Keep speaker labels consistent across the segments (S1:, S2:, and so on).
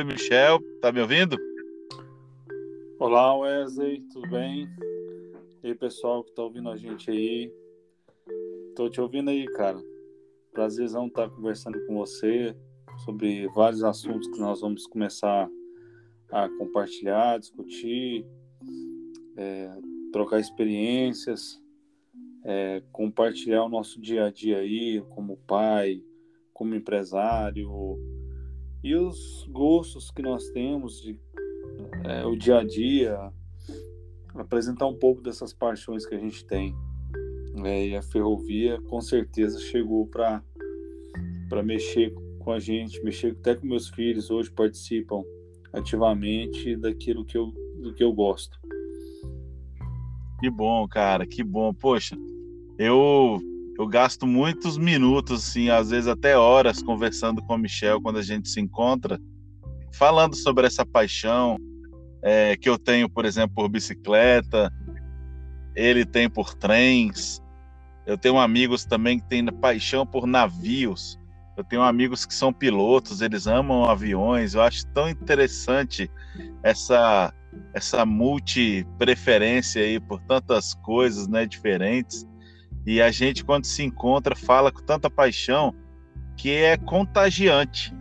S1: Oi, Michel, tá me ouvindo?
S2: Olá, Wesley, tudo bem? E aí, pessoal que tá ouvindo a gente aí. Tô te ouvindo aí, cara. Prazerzão estar tá conversando com você sobre vários assuntos que nós vamos começar a compartilhar, discutir, é, trocar experiências, é, compartilhar o nosso dia a dia aí, como pai, como empresário, e os gostos que nós temos de é, o dia a dia, apresentar um pouco dessas paixões que a gente tem. É, e a ferrovia com certeza chegou para mexer com a gente, mexer até com meus filhos hoje participam ativamente daquilo que eu, do que eu gosto.
S1: Que bom, cara, que bom. Poxa, eu eu gasto muitos minutos, assim, às vezes até horas conversando com o Michel quando a gente se encontra, falando sobre essa paixão, é, que eu tenho, por exemplo, por bicicleta, ele tem por trens. Eu tenho amigos também que têm paixão por navios. Eu tenho amigos que são pilotos, eles amam aviões. Eu acho tão interessante essa essa multi preferência aí por tantas coisas, né, diferentes. E a gente quando se encontra fala com tanta paixão que é contagiante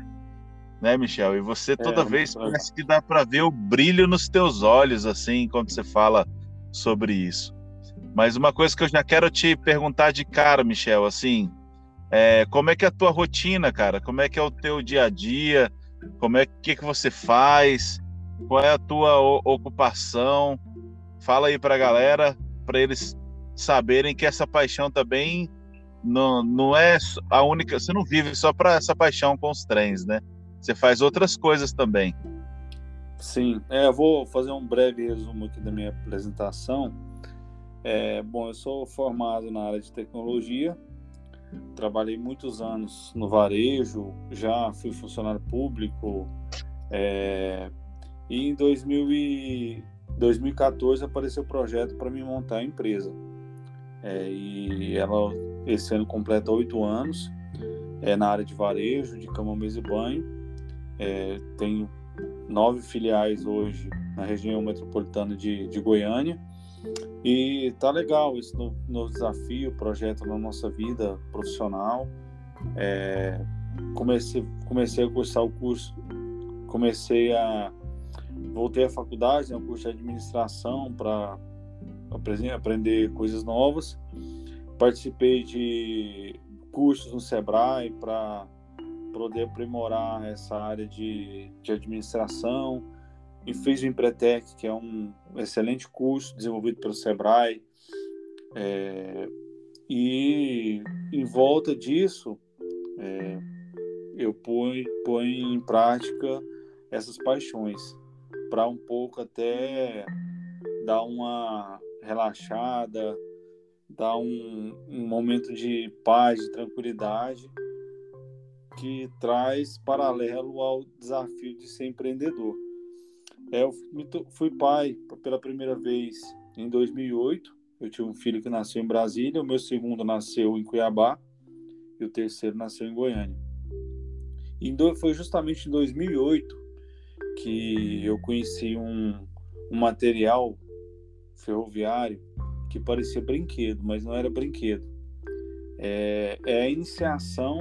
S1: né, Michel? E você toda é, vez parece que dá para ver o brilho nos teus olhos, assim, quando você fala sobre isso. Mas uma coisa que eu já quero te perguntar de cara, Michel, assim, é, como é que é a tua rotina, cara? Como é que é o teu dia a dia? Como é que, que você faz? Qual é a tua ocupação? Fala aí para a galera, para eles saberem que essa paixão também não, não é a única. Você não vive só para essa paixão com os trens, né? Você faz outras coisas também.
S2: Sim, é, eu vou fazer um breve resumo aqui da minha apresentação. É, bom, eu sou formado na área de tecnologia, trabalhei muitos anos no varejo, já fui funcionário público, é, e em 2000 e 2014 apareceu o projeto para me montar a empresa. É, e ela esse ano completa oito anos, é na área de varejo, de cama, mesa e banho é, tenho nove filiais hoje na região metropolitana de, de Goiânia. E tá legal esse novo, novo desafio, projeto na nossa vida profissional. É, comecei, comecei a cursar o curso, comecei a. Voltei à faculdade, né, um curso de administração para aprender coisas novas. Participei de cursos no Sebrae para poder aprimorar essa área de, de administração e fiz o Empretec, que é um excelente curso desenvolvido pelo Sebrae. É, e em volta disso, é, eu ponho, ponho em prática essas paixões para um pouco até dar uma relaxada, dar um, um momento de paz, de tranquilidade que traz paralelo ao desafio de ser empreendedor. É, eu fui pai pela primeira vez em 2008. Eu tive um filho que nasceu em Brasília, o meu segundo nasceu em Cuiabá e o terceiro nasceu em Goiânia. E foi justamente em 2008 que eu conheci um, um material ferroviário que parecia brinquedo, mas não era brinquedo. É, é a iniciação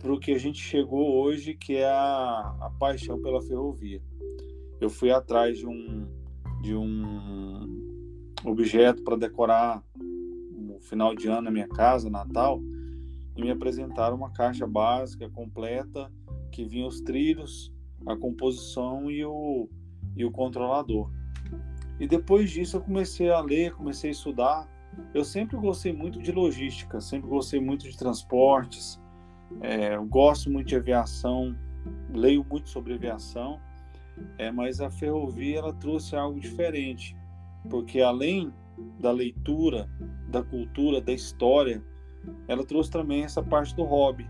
S2: para o que a gente chegou hoje, que é a, a paixão pela ferrovia. Eu fui atrás de um, de um objeto para decorar no final de ano na minha casa, Natal, e me apresentaram uma caixa básica completa que vinha os trilhos, a composição e o, e o controlador. E depois disso eu comecei a ler, comecei a estudar. Eu sempre gostei muito de logística, sempre gostei muito de transportes, é, eu gosto muito de aviação, leio muito sobre aviação, é, mas a ferrovia ela trouxe algo diferente, porque além da leitura, da cultura, da história, ela trouxe também essa parte do hobby,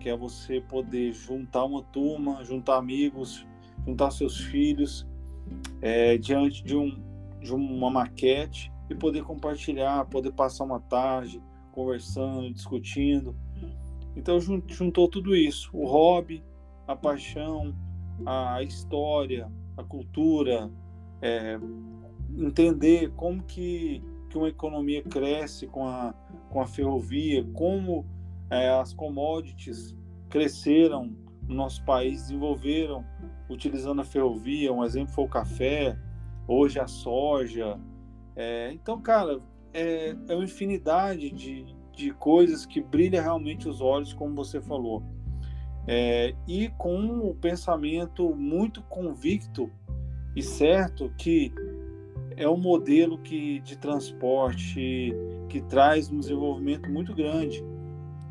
S2: que é você poder juntar uma turma, juntar amigos, juntar seus filhos é, diante de, um, de uma maquete e poder compartilhar, poder passar uma tarde conversando, discutindo. Então juntou tudo isso, o hobby, a paixão, a história, a cultura, é, entender como que, que uma economia cresce com a, com a ferrovia, como é, as commodities cresceram no nosso país, desenvolveram utilizando a ferrovia. Um exemplo foi o café, hoje a soja. É, então, cara, é, é uma infinidade de, de coisas que brilha realmente os olhos, como você falou. É, e com o pensamento muito convicto e certo que é um modelo que, de transporte que traz um desenvolvimento muito grande.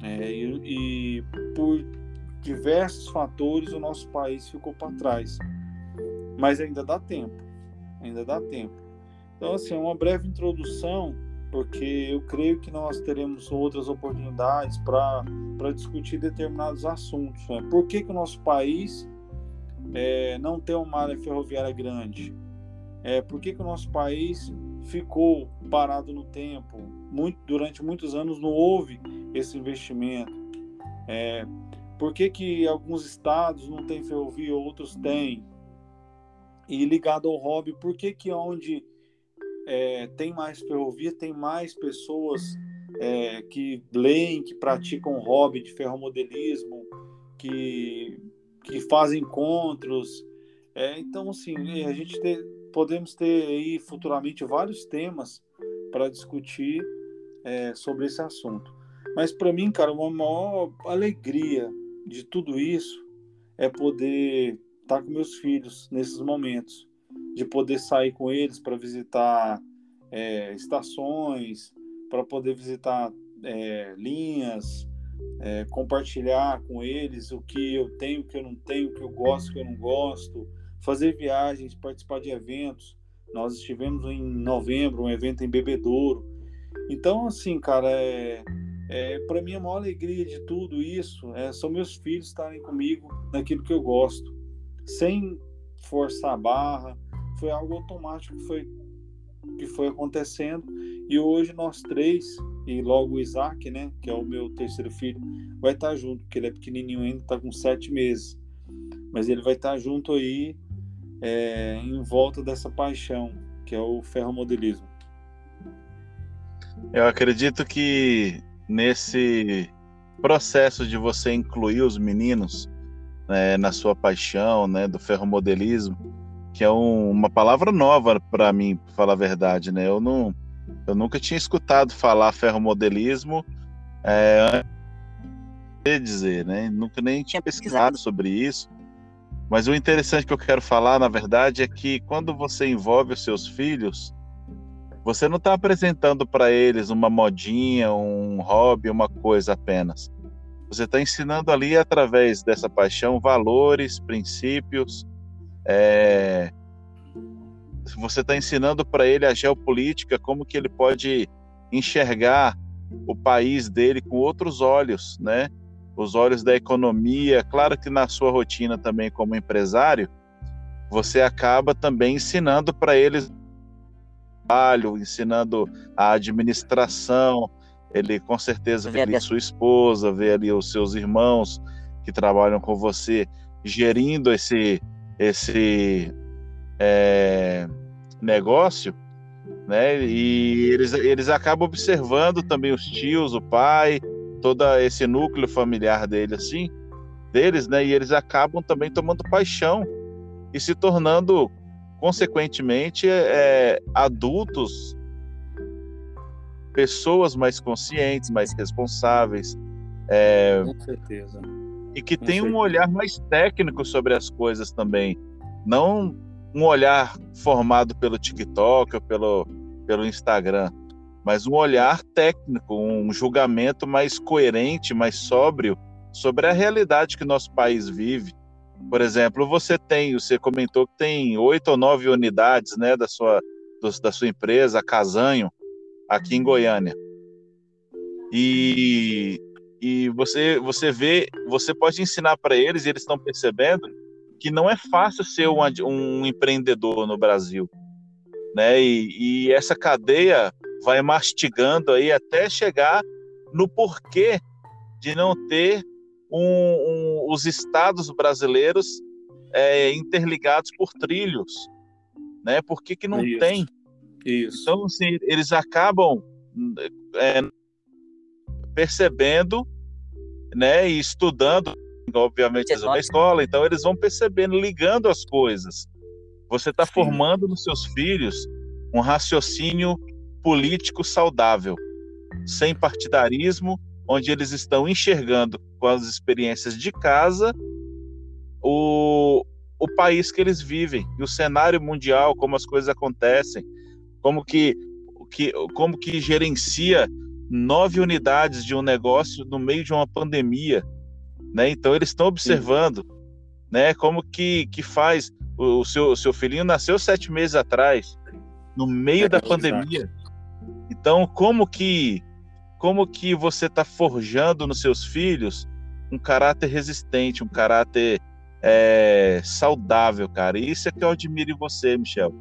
S2: É, e, e por diversos fatores o nosso país ficou para trás. Mas ainda dá tempo, ainda dá tempo. Então, assim, uma breve introdução, porque eu creio que nós teremos outras oportunidades para discutir determinados assuntos. Né? Por que, que o nosso país é, não tem uma área ferroviária grande? É, por que, que o nosso país ficou parado no tempo? Muito, durante muitos anos não houve esse investimento. É, por que, que alguns estados não têm ferrovia, outros têm? E ligado ao hobby, por que, que onde é, tem mais ferrovia, tem mais pessoas é, que leem, que praticam hobby de ferromodelismo, que, que fazem encontros. É, então, assim, a gente podemos ter aí futuramente vários temas para discutir é, sobre esse assunto. Mas para mim, cara, uma maior alegria de tudo isso é poder estar tá com meus filhos nesses momentos, de poder sair com eles para visitar é, estações, para poder visitar é, linhas, é, compartilhar com eles o que eu tenho, o que eu não tenho, o que eu gosto, o que eu não gosto, fazer viagens, participar de eventos. Nós estivemos em novembro, um evento em Bebedouro. Então, assim, cara, é, é para mim a maior alegria de tudo isso é, são meus filhos estarem comigo naquilo que eu gosto, sem forçar a barra. Foi algo automático que foi, que foi acontecendo. E hoje nós três, e logo o Isaac, né, que é o meu terceiro filho, vai estar junto, porque ele é pequenininho ainda, está com sete meses. Mas ele vai estar junto aí é, em volta dessa paixão que é o ferromodelismo.
S1: Eu acredito que nesse processo de você incluir os meninos né, na sua paixão, né, do ferromodelismo, que é um, uma palavra nova para mim, para falar a verdade, né? Eu não, eu nunca tinha escutado falar ferromodelismo, é, dizer, né? Nunca nem tinha pesquisado sobre isso. Mas o interessante que eu quero falar, na verdade, é que quando você envolve os seus filhos, você não está apresentando para eles uma modinha, um hobby, uma coisa apenas. Você está ensinando ali, através dessa paixão, valores, princípios. É... Você está ensinando para ele a geopolítica, como que ele pode enxergar o país dele com outros olhos, né? os olhos da economia. Claro que na sua rotina também como empresário, você acaba também ensinando para eles trabalho, ensinando a administração. Ele com certeza vê ali sua esposa, vê ali os seus irmãos que trabalham com você gerindo esse esse é, negócio, né? E eles, eles acabam observando também os tios, o pai, todo esse núcleo familiar dele assim, deles, né? E eles acabam também tomando paixão e se tornando consequentemente é, adultos, pessoas mais conscientes, mais responsáveis,
S2: é, com certeza,
S1: e que tem um olhar mais técnico sobre as coisas também, não um olhar formado pelo TikTok ou pelo pelo Instagram, mas um olhar técnico, um julgamento mais coerente, mais sóbrio sobre a realidade que nosso país vive. Por exemplo, você tem, você comentou que tem oito ou nove unidades, né, da sua da sua empresa, Casanho, aqui em Goiânia. E, e você você vê, você pode ensinar para eles, e eles estão percebendo que não é fácil ser um, um empreendedor no Brasil, né? E, e essa cadeia vai mastigando aí até chegar no porquê de não ter um, um, os estados brasileiros é, interligados por trilhos, né? Por que, que não
S2: Isso.
S1: tem?
S2: Isso.
S1: Então, assim, eles acabam é, percebendo, né? E estudando, obviamente, eles vão na escola, então eles vão percebendo, ligando as coisas. Você está formando nos seus filhos um raciocínio político saudável, sem partidarismo, onde eles estão enxergando com as experiências de casa o, o país que eles vivem e o cenário mundial, como as coisas acontecem, como que, que, como que gerencia nove unidades de um negócio no meio de uma pandemia, né? Então eles estão observando, né? Como que, que faz o, o seu, o seu filhinho nasceu sete meses atrás, no meio
S2: É,
S1: da pandemia. Então como que como que você está forjando nos seus filhos um caráter resistente, um caráter é, saudável, cara. E isso é que eu admiro em você, Michel.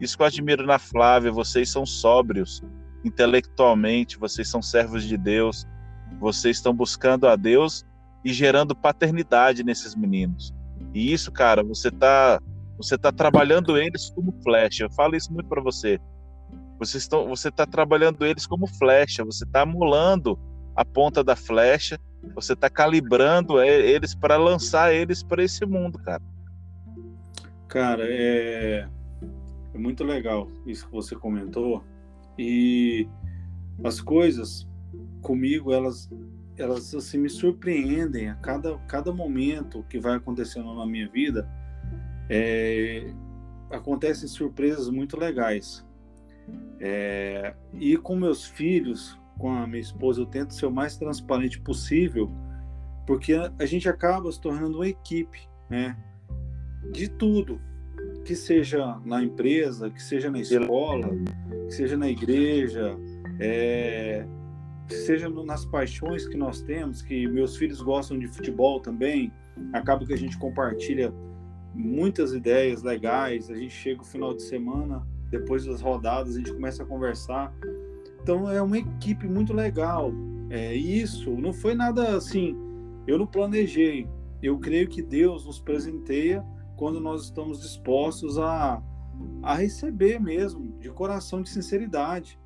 S1: Isso que eu admiro na Flávia. Vocês são sóbrios intelectualmente, vocês são servos de Deus, vocês estão buscando a Deus e gerando paternidade nesses meninos. E isso, cara, você tá, você tá trabalhando eles como flecha. Eu falo isso muito para você. Vocês estão, você está trabalhando eles como flecha. Você está amolando a ponta da flecha. Você está calibrando e- eles para lançar eles para esse mundo, cara.
S2: Cara, é... é muito legal isso que você comentou. E as coisas comigo, elas, elas assim, me surpreendem a cada, cada momento que vai acontecendo na minha vida. É... Acontecem surpresas muito legais. É... E com meus filhos, com a minha esposa, eu tento ser o mais transparente possível, porque a, gente acaba se tornando uma equipe, né? De tudo, que seja na empresa, que seja na escola, que seja na igreja, é, que seja nas paixões que nós temos, que meus filhos gostam de futebol também, acaba que a gente compartilha muitas ideias legais, a gente chega o final de semana, depois das rodadas, a gente começa a conversar. Então é uma equipe muito legal. É isso, não foi nada assim, eu não planejei. Eu creio que Deus nos presenteia quando nós estamos dispostos a, a receber mesmo, de coração, de sinceridade.